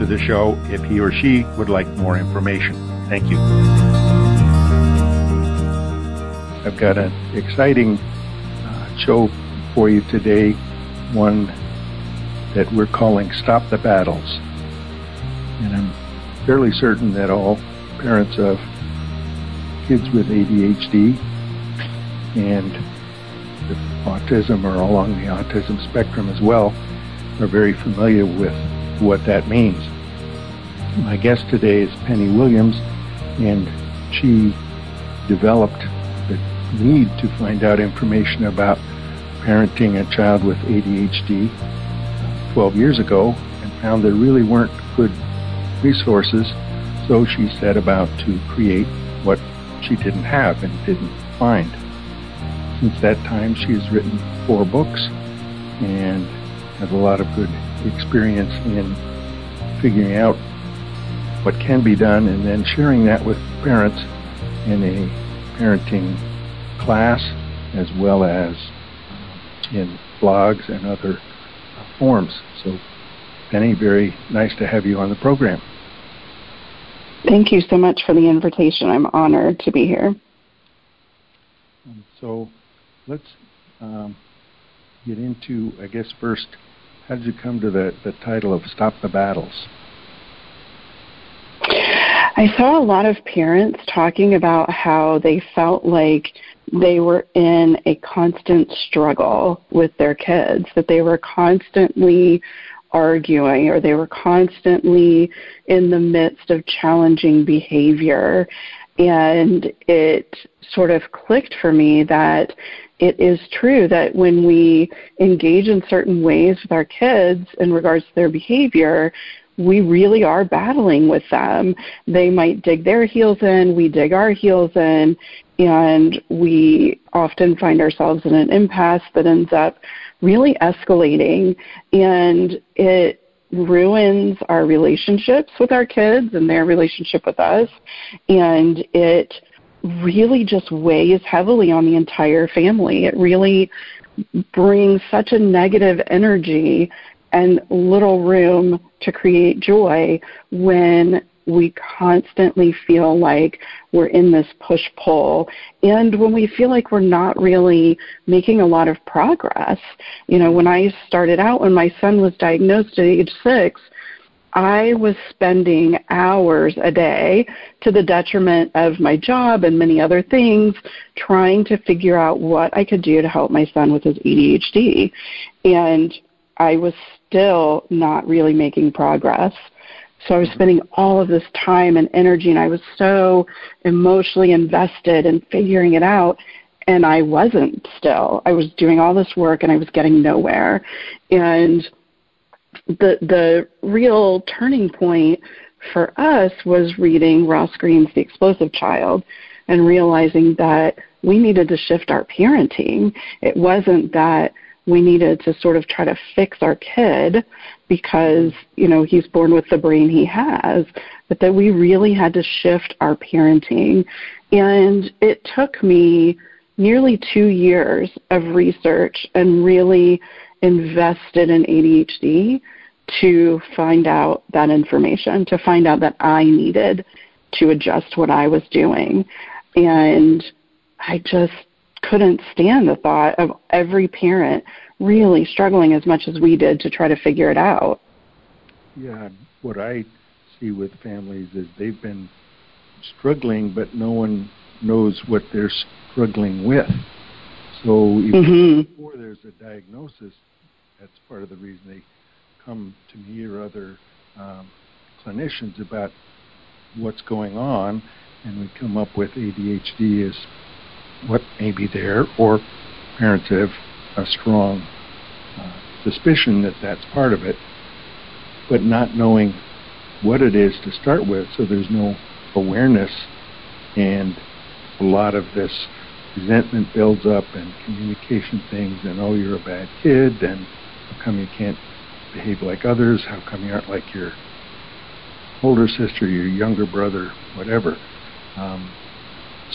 to the show if he or she would like more information. Thank you. I've got an exciting uh, show for you today, one that we're calling Stop the Battles. And I'm fairly certain that all parents of kids with ADHD and autism or along the autism spectrum as well are very familiar with what that means. My guest today is Penny Williams, and she developed the need to find out information about parenting a child with ADHD 12 years ago and found there really weren't good resources. So she set about to create what she didn't have and didn't find. Since that time, she has written four books and has a lot of good experience in figuring out what can be done and then sharing that with parents in a parenting class as well as in blogs and other forms. So, Penny, very nice to have you on the program. Thank you so much for the invitation. I'm honored to be here. So, let's um, get into, I guess, first, how did you come to the, the title of Stop the Battles? I saw a lot of parents talking about how they felt like they were in a constant struggle with their kids, that they were constantly arguing or they were constantly in the midst of challenging behavior. And it sort of clicked for me that it is true that when we engage in certain ways with our kids in regards to their behavior, we really are battling with them. They might dig their heels in, we dig our heels in, and we often find ourselves in an impasse that ends up really escalating and it ruins our relationships with our kids and their relationship with us and it really just weighs heavily on the entire family it really brings such a negative energy and little room to create joy when we constantly feel like we're in this push pull and when we feel like we're not really making a lot of progress. You know, when I started out, when my son was diagnosed at age six, I was spending hours a day to the detriment of my job and many other things trying to figure out what I could do to help my son with his ADHD. And I was still not really making progress. So I was mm-hmm. spending all of this time and energy, and I was so emotionally invested in figuring it out. And I wasn't still. I was doing all this work, and I was getting nowhere. And the the real turning point for us was reading Ross Greene's The Explosive Child, and realizing that we needed to shift our parenting. It wasn't that we needed to sort of try to fix our kid because you know he's born with the brain he has but that we really had to shift our parenting. And it took me nearly 2 years of research and really invested in ADHD to find out that information to find out that I needed to adjust what I was doing. And I just couldn't stand the thought of every parent really struggling as much as we did to try to figure it out. Yeah, what I see with families is they've been struggling, but no one knows what they're struggling with. So even mm-hmm. before there's a diagnosis, that's part of the reason they come to me or other um, clinicians about what's going on, and we come up with ADHD as what may be there, or parents have a strong uh, suspicion that that's part of it, but not knowing what it is to start with so there's no awareness and a lot of this resentment builds up and communication things and oh you're a bad kid and how come you can't behave like others? How come you aren't like your older sister your younger brother whatever? Um,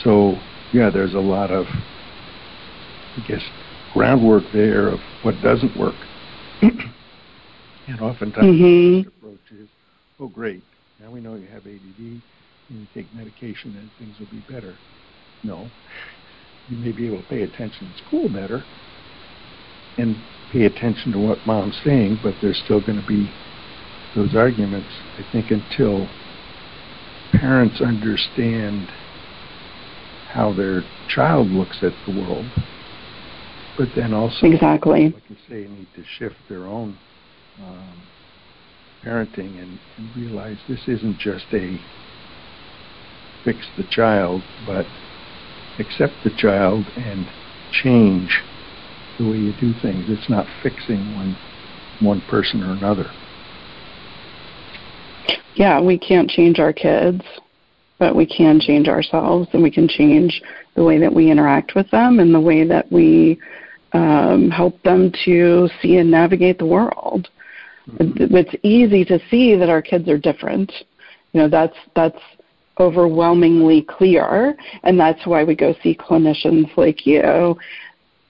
so yeah there's a lot of i guess groundwork there of what doesn't work. And oftentimes mm-hmm. the approach is oh great. Now we know you have add and you take medication and things will be better. No. You may be able to pay attention. In school better and pay attention to what mom's saying, but there's still going to be those arguments, I think, until parents understand how their child looks at the world, but then also, exactly. like you say, need to shift their own um, parenting and, and realize this isn't just a fix the child, but accept the child and change the way you do things. It's not fixing one one person or another. Yeah, we can't change our kids, but we can change ourselves and we can change the way that we interact with them and the way that we um, help them to see and navigate the world. Mm-hmm. It's easy to see that our kids are different. You know, that's that's overwhelmingly clear, and that's why we go see clinicians like you.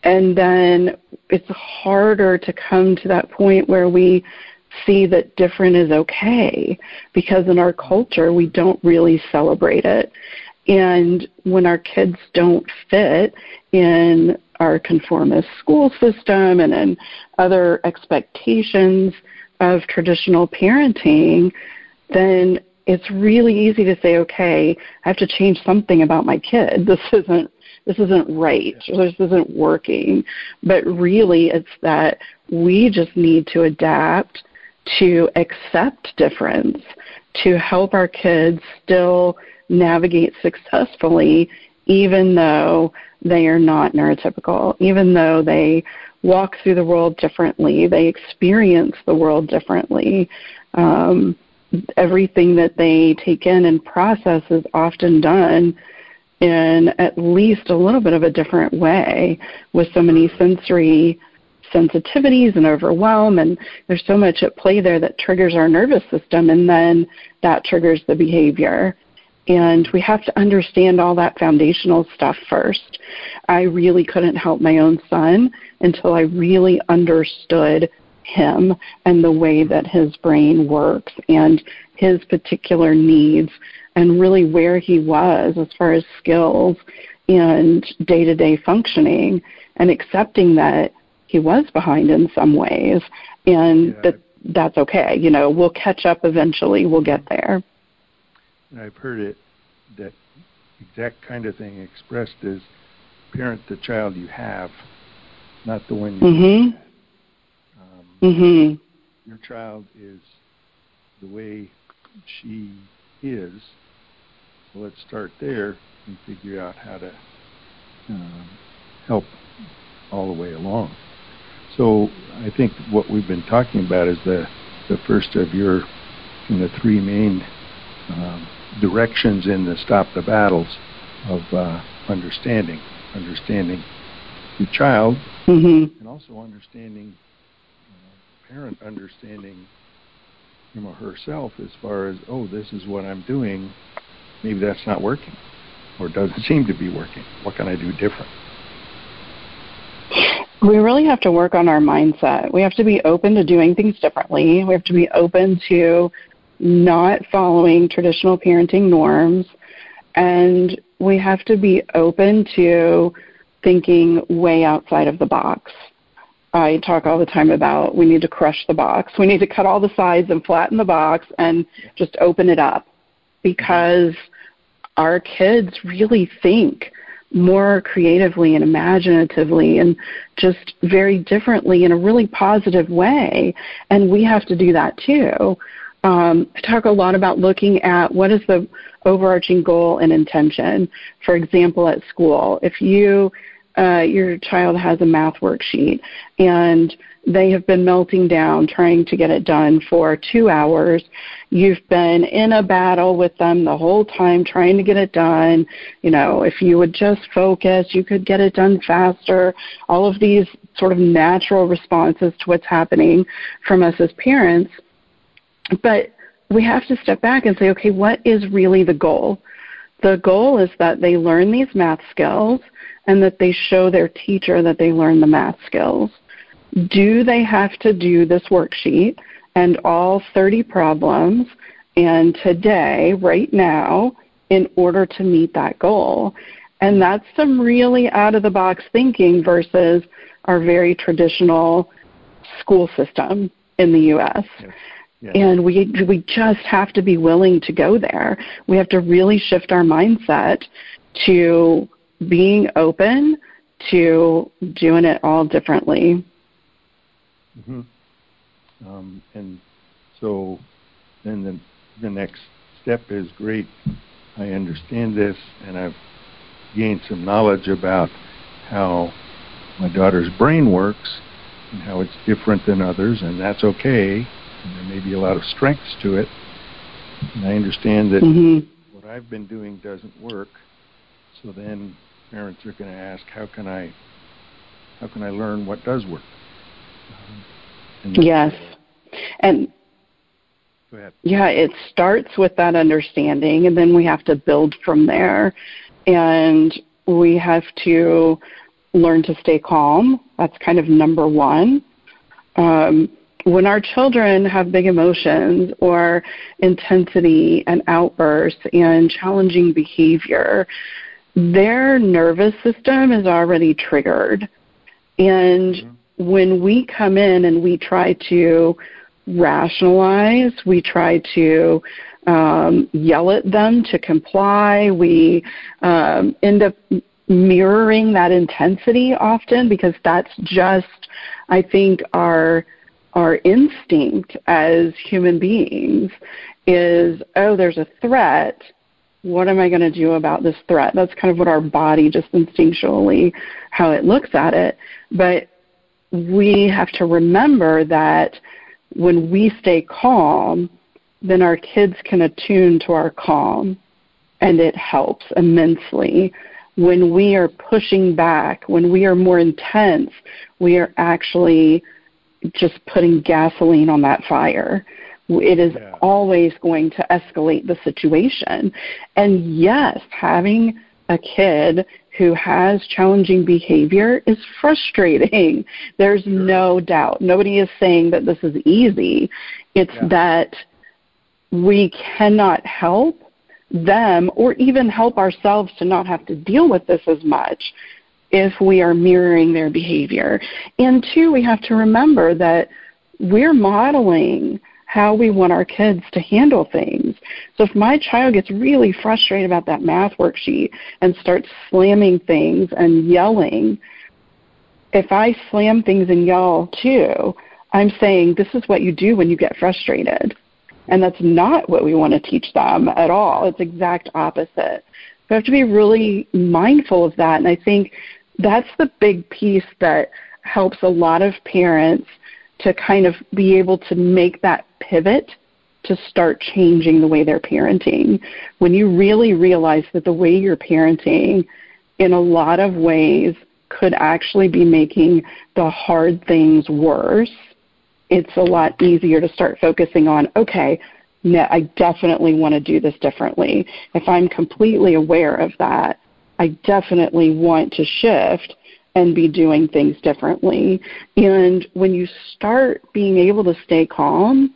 And then it's harder to come to that point where we see that different is okay because in our culture we don't really celebrate it. And when our kids don't fit in our conformist school system and in other expectations of traditional parenting, then it's really easy to say, okay, I have to change something about my kid. This isn't this isn't right. This isn't working. But really, it's that we just need to adapt to accept difference, to help our kids still navigate successfully, even though they are not neurotypical, even though they walk through the world differently, they experience the world differently. Um, everything that they take in and process is often done in at least a little bit of a different way with so many sensory sensitivities and overwhelm and there's so much at play there that triggers our nervous system and then that triggers the behavior and we have to understand all that foundational stuff first. I really couldn't help my own son until I really understood him and the way that his brain works and his particular needs and really where he was as far as skills and day to day functioning and accepting that he was behind in some ways and yeah. that that's okay. You know, we'll catch up eventually, we'll get there. I've heard it that exact kind of thing expressed as parent the child you have, not the one you mm-hmm. Mm-hmm. Your child is the way she is. So let's start there and figure out how to um, help all the way along. So I think what we've been talking about is the the first of your the three main um, directions in the stop the battles of uh, understanding, understanding your child, mm-hmm. and also understanding parent understanding him or herself as far as, oh, this is what I'm doing, maybe that's not working, or doesn't seem to be working. What can I do different? We really have to work on our mindset. We have to be open to doing things differently. We have to be open to not following traditional parenting norms. And we have to be open to thinking way outside of the box. I talk all the time about we need to crush the box. We need to cut all the sides and flatten the box and just open it up because our kids really think more creatively and imaginatively and just very differently in a really positive way. And we have to do that too. Um, I talk a lot about looking at what is the overarching goal and intention. For example, at school, if you uh, your child has a math worksheet and they have been melting down trying to get it done for two hours. You've been in a battle with them the whole time trying to get it done. You know, if you would just focus, you could get it done faster. All of these sort of natural responses to what's happening from us as parents. But we have to step back and say, okay, what is really the goal? The goal is that they learn these math skills and that they show their teacher that they learn the math skills. Do they have to do this worksheet and all 30 problems and today, right now, in order to meet that goal? And that's some really out of the box thinking versus our very traditional school system in the US. Yes. Yes. And we we just have to be willing to go there. We have to really shift our mindset to being open to doing it all differently. Mm-hmm. Um, and so then the, the next step is great. I understand this, and I've gained some knowledge about how my daughter's brain works and how it's different than others, and that's okay. And there may be a lot of strengths to it. And I understand that mm-hmm. what I've been doing doesn't work. So then parents are going to ask, how can I, how can I learn what does work? and yes, and yeah, it starts with that understanding, and then we have to build from there, and we have to learn to stay calm. That's kind of number one. Um, when our children have big emotions or intensity and outbursts and challenging behavior, their nervous system is already triggered. And mm-hmm. when we come in and we try to rationalize, we try to um, yell at them to comply, we um, end up mirroring that intensity often because that's just, I think, our our instinct as human beings is, oh, there's a threat what am I going to do about this threat? That's kind of what our body just instinctually how it looks at it. But we have to remember that when we stay calm, then our kids can attune to our calm and it helps immensely. When we are pushing back, when we are more intense, we are actually just putting gasoline on that fire. It is yeah. always going to escalate the situation. And yes, having a kid who has challenging behavior is frustrating. There's sure. no doubt. Nobody is saying that this is easy. It's yeah. that we cannot help them or even help ourselves to not have to deal with this as much if we are mirroring their behavior. And two, we have to remember that we're modeling how we want our kids to handle things. So if my child gets really frustrated about that math worksheet and starts slamming things and yelling, if I slam things and yell too, I'm saying this is what you do when you get frustrated. And that's not what we want to teach them at all. It's exact opposite. We have to be really mindful of that. And I think that's the big piece that helps a lot of parents – to kind of be able to make that pivot to start changing the way they're parenting. When you really realize that the way you're parenting, in a lot of ways, could actually be making the hard things worse, it's a lot easier to start focusing on, okay, I definitely want to do this differently. If I'm completely aware of that, I definitely want to shift and be doing things differently. And when you start being able to stay calm,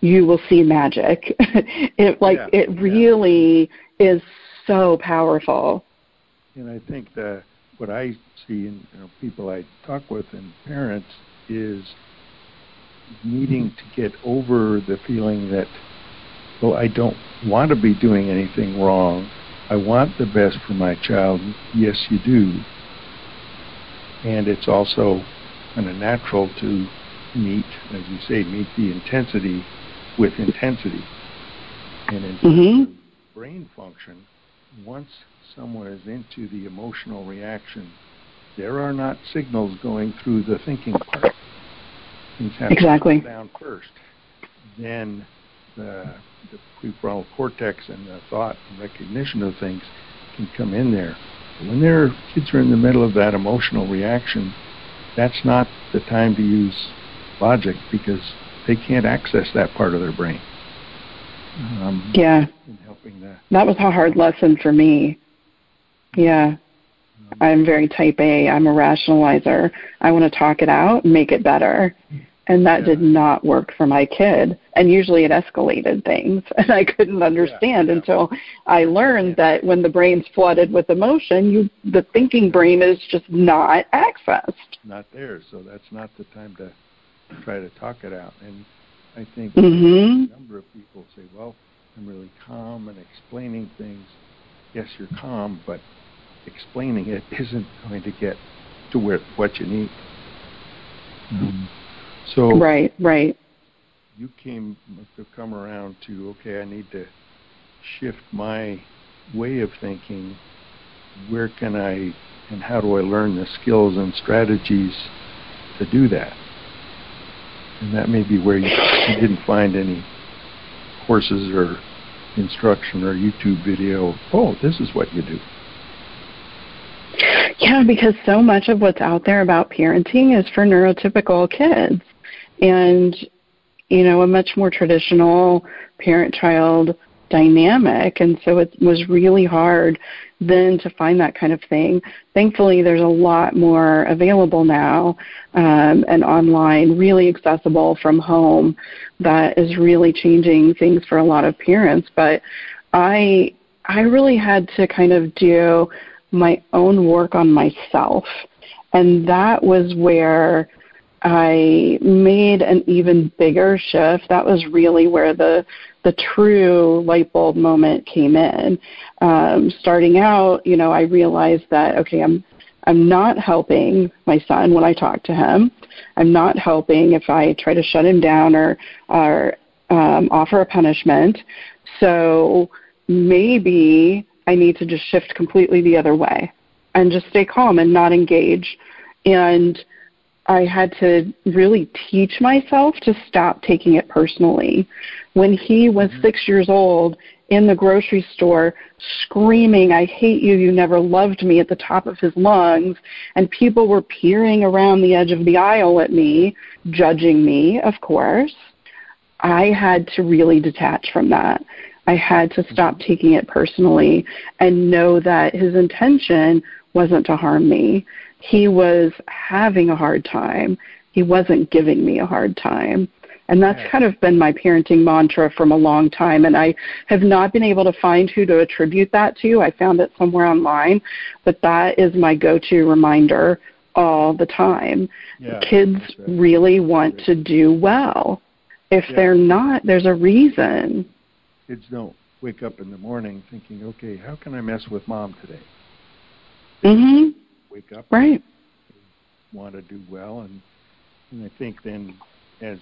you will see magic. it like yeah, it really yeah. is so powerful. And I think that what I see in you know, people I talk with and parents is needing to get over the feeling that, well, I don't want to be doing anything wrong. I want the best for my child. Yes, you do and it's also kind of natural to meet, as you say, meet the intensity with intensity. And in mm-hmm. brain function, once someone is into the emotional reaction, there are not signals going through the thinking part. things have exactly. to down first. Then the, the prefrontal cortex and the thought and recognition of things can come in there. When their kids are in the middle of that emotional reaction, that's not the time to use logic because they can't access that part of their brain. Um, yeah. helping the, that was a hard lesson for me. Yeah. I'm very type A. I'm a rationalizer. I want to talk it out and make it better. And that yeah. did not work for my kid. And usually it escalated things. And I couldn't understand yeah, yeah. until I learned that when the brain's flooded with emotion, you the thinking brain is just not accessed. Not there. So that's not the time to try to talk it out. And I think mm-hmm. a number of people say, well, I'm really calm and explaining things. Yes, you're calm, but explaining it isn't going to get to where what you need. Um, so right, right. You came must have come around to okay. I need to shift my way of thinking. Where can I and how do I learn the skills and strategies to do that? And that may be where you, you didn't find any courses or instruction or YouTube video. Oh, this is what you do. Yeah, because so much of what's out there about parenting is for neurotypical kids. And, you know, a much more traditional parent child dynamic. And so it was really hard then to find that kind of thing. Thankfully, there's a lot more available now um, and online, really accessible from home, that is really changing things for a lot of parents. But I I really had to kind of do my own work on myself. And that was where I made an even bigger shift. That was really where the the true light bulb moment came in. Um, starting out, you know, I realized that okay, I'm I'm not helping my son when I talk to him. I'm not helping if I try to shut him down or or um, offer a punishment. So maybe I need to just shift completely the other way and just stay calm and not engage. And I had to really teach myself to stop taking it personally. When he was mm-hmm. six years old in the grocery store, screaming, I hate you, you never loved me, at the top of his lungs, and people were peering around the edge of the aisle at me, judging me, of course, I had to really detach from that. I had to stop mm-hmm. taking it personally and know that his intention wasn't to harm me. He was having a hard time. He wasn't giving me a hard time. And that's kind of been my parenting mantra from a long time. And I have not been able to find who to attribute that to. I found it somewhere online, but that is my go to reminder all the time. Yeah, Kids really want to do well. If yeah. they're not, there's a reason. Kids don't wake up in the morning thinking, okay, how can I mess with mom today? Mm-hmm. Wake up. Right. Want to do well, and and I think then as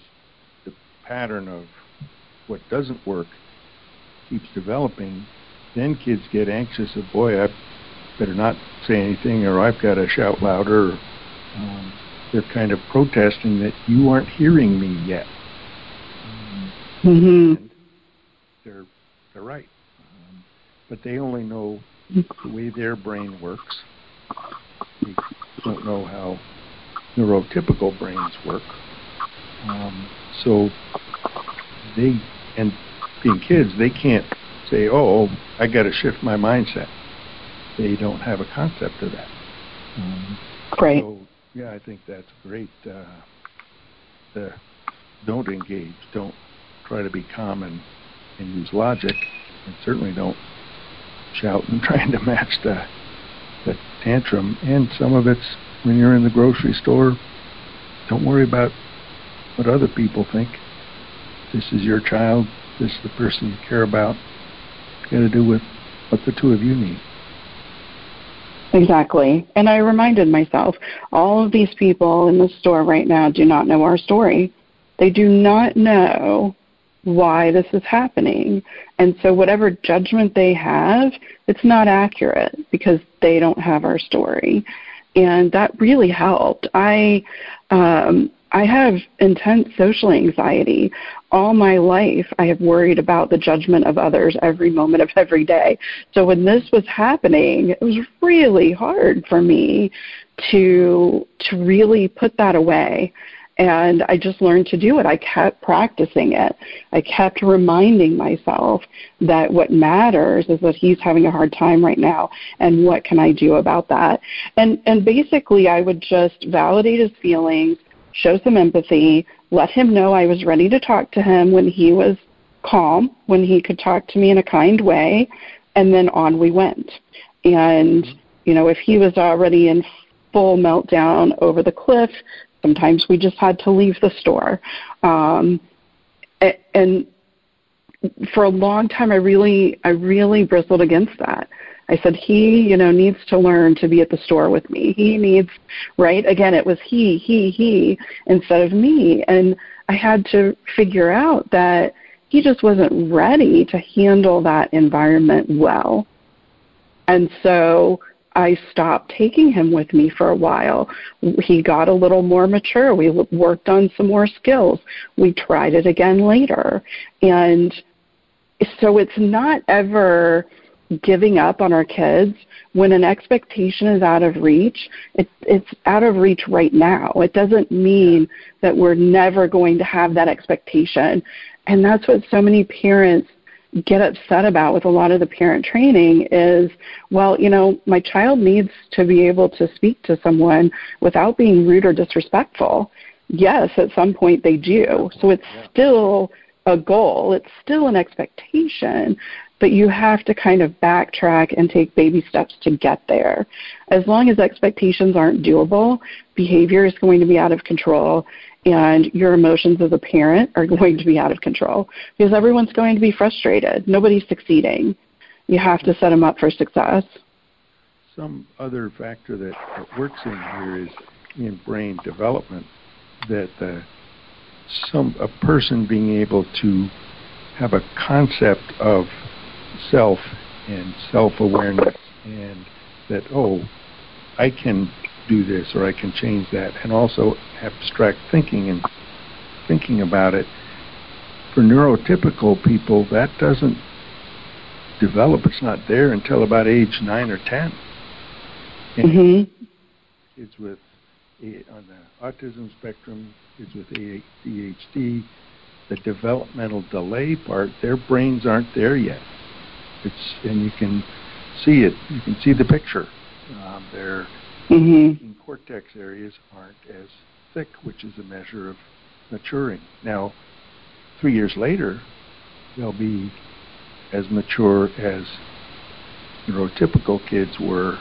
pattern of what doesn't work keeps developing, then kids get anxious of boy, I better not say anything, or I've got to shout louder. Um, they're kind of protesting that you aren't hearing me yet. Um, mm-hmm. They're they're right, um, but they only know the way their brain works. They don't know how neurotypical brains work. Um, so they, and being kids, they can't say, "Oh, I got to shift my mindset." They don't have a concept of that. Um, right. So, yeah, I think that's great. Uh, the don't engage. Don't try to be calm and, and use logic, and certainly don't shout and trying to match the the tantrum. And some of it's when you're in the grocery store. Don't worry about what other people think. This is your child. This is the person you care about. It's got to do with what the two of you need. Exactly. And I reminded myself, all of these people in the store right now do not know our story. They do not know why this is happening. And so whatever judgment they have, it's not accurate because they don't have our story. And that really helped. I um I have intense social anxiety. All my life, I have worried about the judgment of others every moment of every day. So when this was happening, it was really hard for me to to really put that away. And I just learned to do it. I kept practicing it. I kept reminding myself that what matters is that he's having a hard time right now and what can I do about that? And and basically I would just validate his feelings show some empathy, let him know I was ready to talk to him when he was calm, when he could talk to me in a kind way, and then on we went. And, you know, if he was already in full meltdown over the cliff, sometimes we just had to leave the store. Um, and for a long time, I really, I really bristled against that. I said, he, you know, needs to learn to be at the store with me. He needs, right? Again, it was he, he, he instead of me. And I had to figure out that he just wasn't ready to handle that environment well. And so I stopped taking him with me for a while. He got a little more mature. We worked on some more skills. We tried it again later. And so it's not ever giving up on our kids. When an expectation is out of reach it, it's out of reach right now. It doesn't mean that we're never going to have that expectation. And that's what so many parents get upset about with a lot of the parent training is well you know my child needs to be able to speak to someone without being rude or disrespectful. Yes at some point they do. So it's still a goal it's still an expectation but you have to kind of backtrack and take baby steps to get there. As long as expectations aren't doable, behavior is going to be out of control and your emotions as a parent are going to be out of control because everyone's going to be frustrated. Nobody's succeeding. You have to set them up for success. Some other factor that, works in here is in brain development that uh, some a person being able to have a concept of self and self awareness and that, oh, I can do this or I can change that, and also abstract thinking and thinking about it. For neurotypical people, that doesn't develop, it's not there until about age 9 or 10. mm-hmm. Kids with on the autism spectrum, kids with ADHD, the developmental delay part, their brains aren't there yet. It's and you can see it. You can see the picture. Um, their mm-hmm. cortex areas aren't as thick, which is a measure of maturing. Now, three years later, they'll be as mature as neurotypical kids were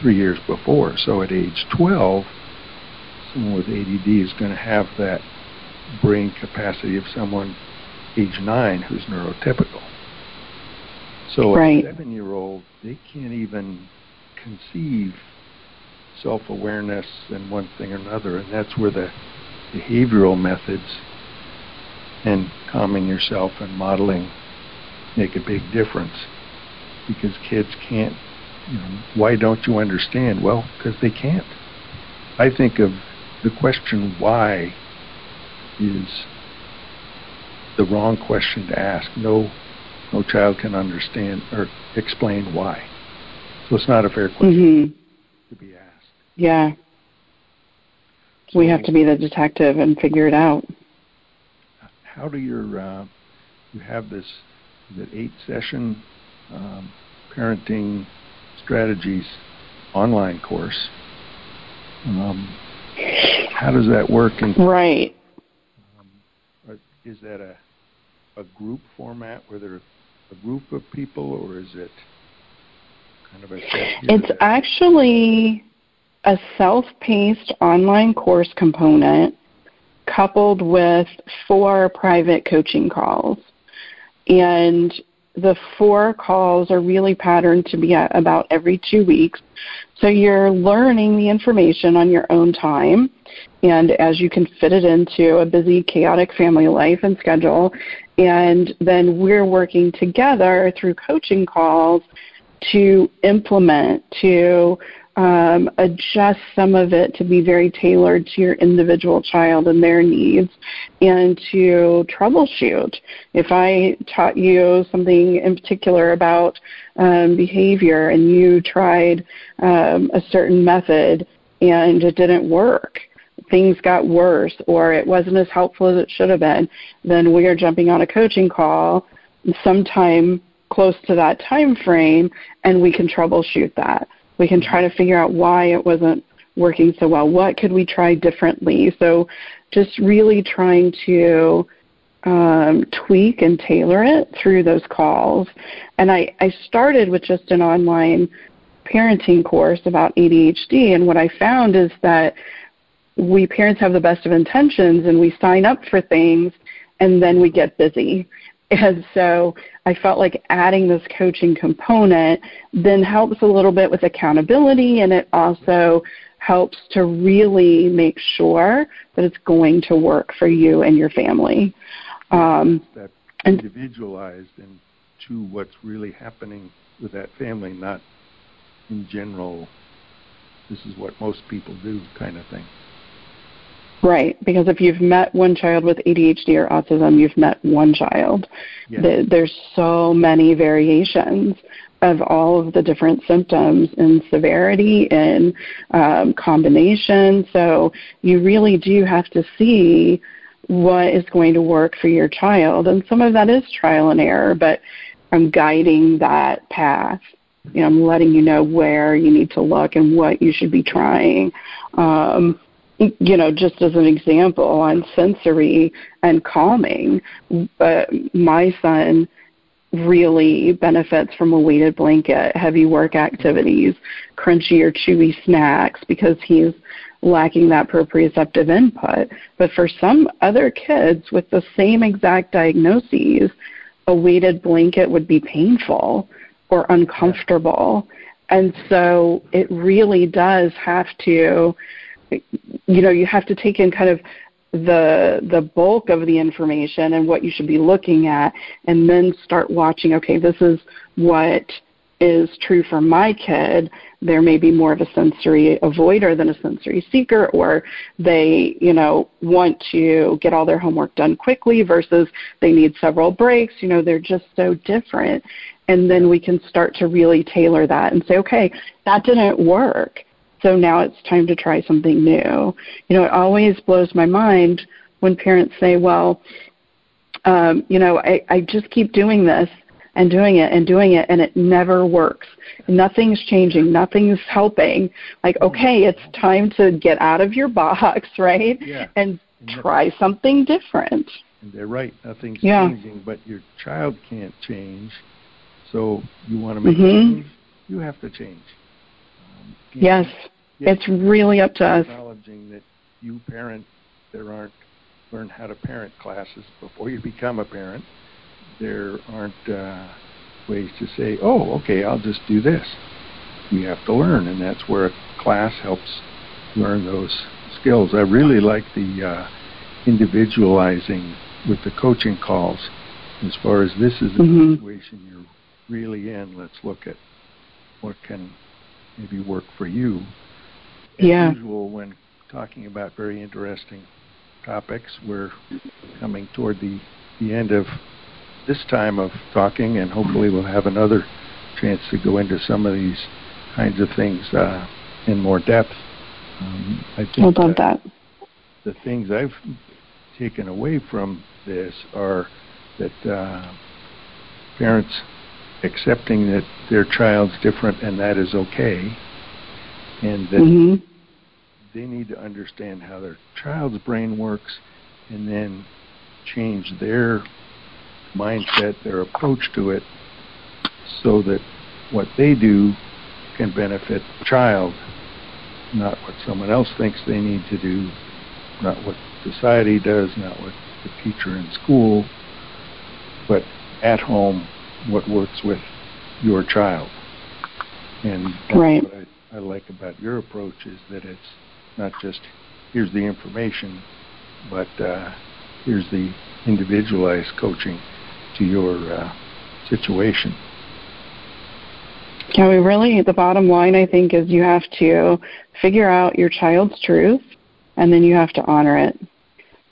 three years before. So at age 12, someone with ADD is going to have that brain capacity of someone age 9 who's neurotypical. So right. a seven-year-old, they can't even conceive self-awareness and one thing or another, and that's where the behavioral methods and calming yourself and modeling make a big difference because kids can't you know why don't you understand well because they can't i think of the question why is the wrong question to ask no no child can understand or explain why. So it's not a fair question mm-hmm. to be asked. Yeah. So we have to be the detective and figure it out. How do your uh, you have this that eight session um, parenting strategies online course? Um, how does that work? And, right. Um, is that a a group format where there a group of people, or is it kind of a It's actually a self-paced online course component coupled with four private coaching calls. And the four calls are really patterned to be about every two weeks. So you're learning the information on your own time and as you can fit it into a busy, chaotic family life and schedule. And then we're working together through coaching calls to implement, to um, adjust some of it to be very tailored to your individual child and their needs and to troubleshoot. If I taught you something in particular about um, behavior and you tried um, a certain method and it didn't work, things got worse or it wasn't as helpful as it should have been, then we are jumping on a coaching call sometime close to that time frame and we can troubleshoot that. We can try to figure out why it wasn't working so well. What could we try differently? So just really trying to um, tweak and tailor it through those calls. And I, I started with just an online parenting course about ADHD, and what I found is that we parents have the best of intentions and we sign up for things and then we get busy. And so I felt like adding this coaching component then helps a little bit with accountability and it also helps to really make sure that it's going to work for you and your family. Um, that individualized and to what's really happening with that family, not in general, this is what most people do kind of thing. Right, because if you've met one child with ADHD or autism, you've met one child. Yes. There's so many variations of all of the different symptoms and severity and um, combination. So you really do have to see what is going to work for your child. And some of that is trial and error, but I'm guiding that path. You know, I'm letting you know where you need to look and what you should be trying. Um, you know, just as an example on sensory and calming, but my son really benefits from a weighted blanket, heavy work activities, crunchy or chewy snacks because he's lacking that proprioceptive input. But for some other kids with the same exact diagnoses, a weighted blanket would be painful or uncomfortable. And so it really does have to you know you have to take in kind of the the bulk of the information and what you should be looking at and then start watching okay this is what is true for my kid. There may be more of a sensory avoider than a sensory seeker or they you know want to get all their homework done quickly versus they need several breaks. You know they're just so different. And then we can start to really tailor that and say okay that didn't work so now it's time to try something new. You know, it always blows my mind when parents say, well, um, you know, I, I just keep doing this and doing it and doing it and it never works. Nothing's changing, nothing's helping. Like, okay, it's time to get out of your box, right? Yeah. And try something different. And they're right, nothing's yeah. changing, but your child can't change. So you want to make mm-hmm. change, you have to change. Um, yes. It's really up to us. Acknowledging that you parent, there aren't learn how to parent classes before you become a parent. There aren't uh, ways to say, oh, okay, I'll just do this. You have to learn, and that's where a class helps learn those skills. I really like the uh, individualizing with the coaching calls. As far as this is a mm-hmm. situation you're really in, let's look at what can maybe work for you as yeah. usual when talking about very interesting topics. We're coming toward the, the end of this time of talking, and hopefully we'll have another chance to go into some of these kinds of things uh, in more depth. Um, I think that, that. the things I've taken away from this are that uh, parents accepting that their child's different and that is okay, and that mm-hmm. they need to understand how their child's brain works and then change their mindset, their approach to it, so that what they do can benefit the child, not what someone else thinks they need to do, not what society does, not what the teacher in school, but at home, what works with your child. And that's right. what I I like about your approach is that it's not just here's the information, but uh, here's the individualized coaching to your uh, situation. Yeah, we really, the bottom line, I think, is you have to figure out your child's truth and then you have to honor it.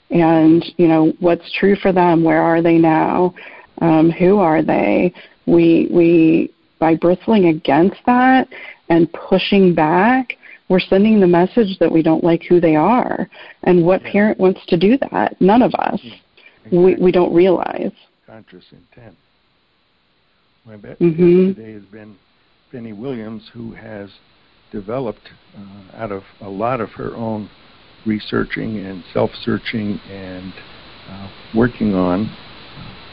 And, you know, what's true for them? Where are they now? Um, who are they? We, we, by bristling against that and pushing back, we're sending the message that we don't like who they are. And what yeah. parent wants to do that? None of us. Exactly. We, we don't realize. Conscious intent. My bet mm-hmm. today has been Penny Williams, who has developed uh, out of a lot of her own researching and self-searching and uh, working on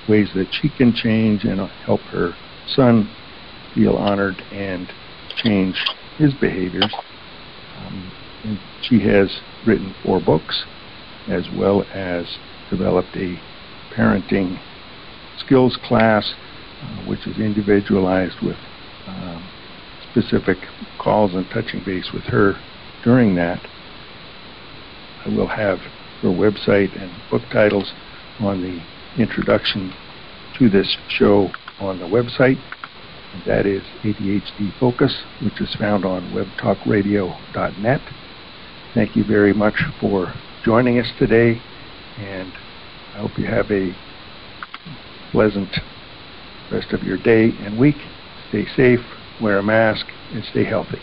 ways that she can change and help her son feel honored and change his behaviors. Um, and she has written four books as well as developed a parenting skills class uh, which is individualized with um, specific calls and touching base with her during that. I will have her website and book titles on the introduction to this show on the website. And that is ADHD Focus, which is found on webtalkradio.net. Thank you very much for joining us today, and I hope you have a pleasant rest of your day and week. Stay safe, wear a mask, and stay healthy.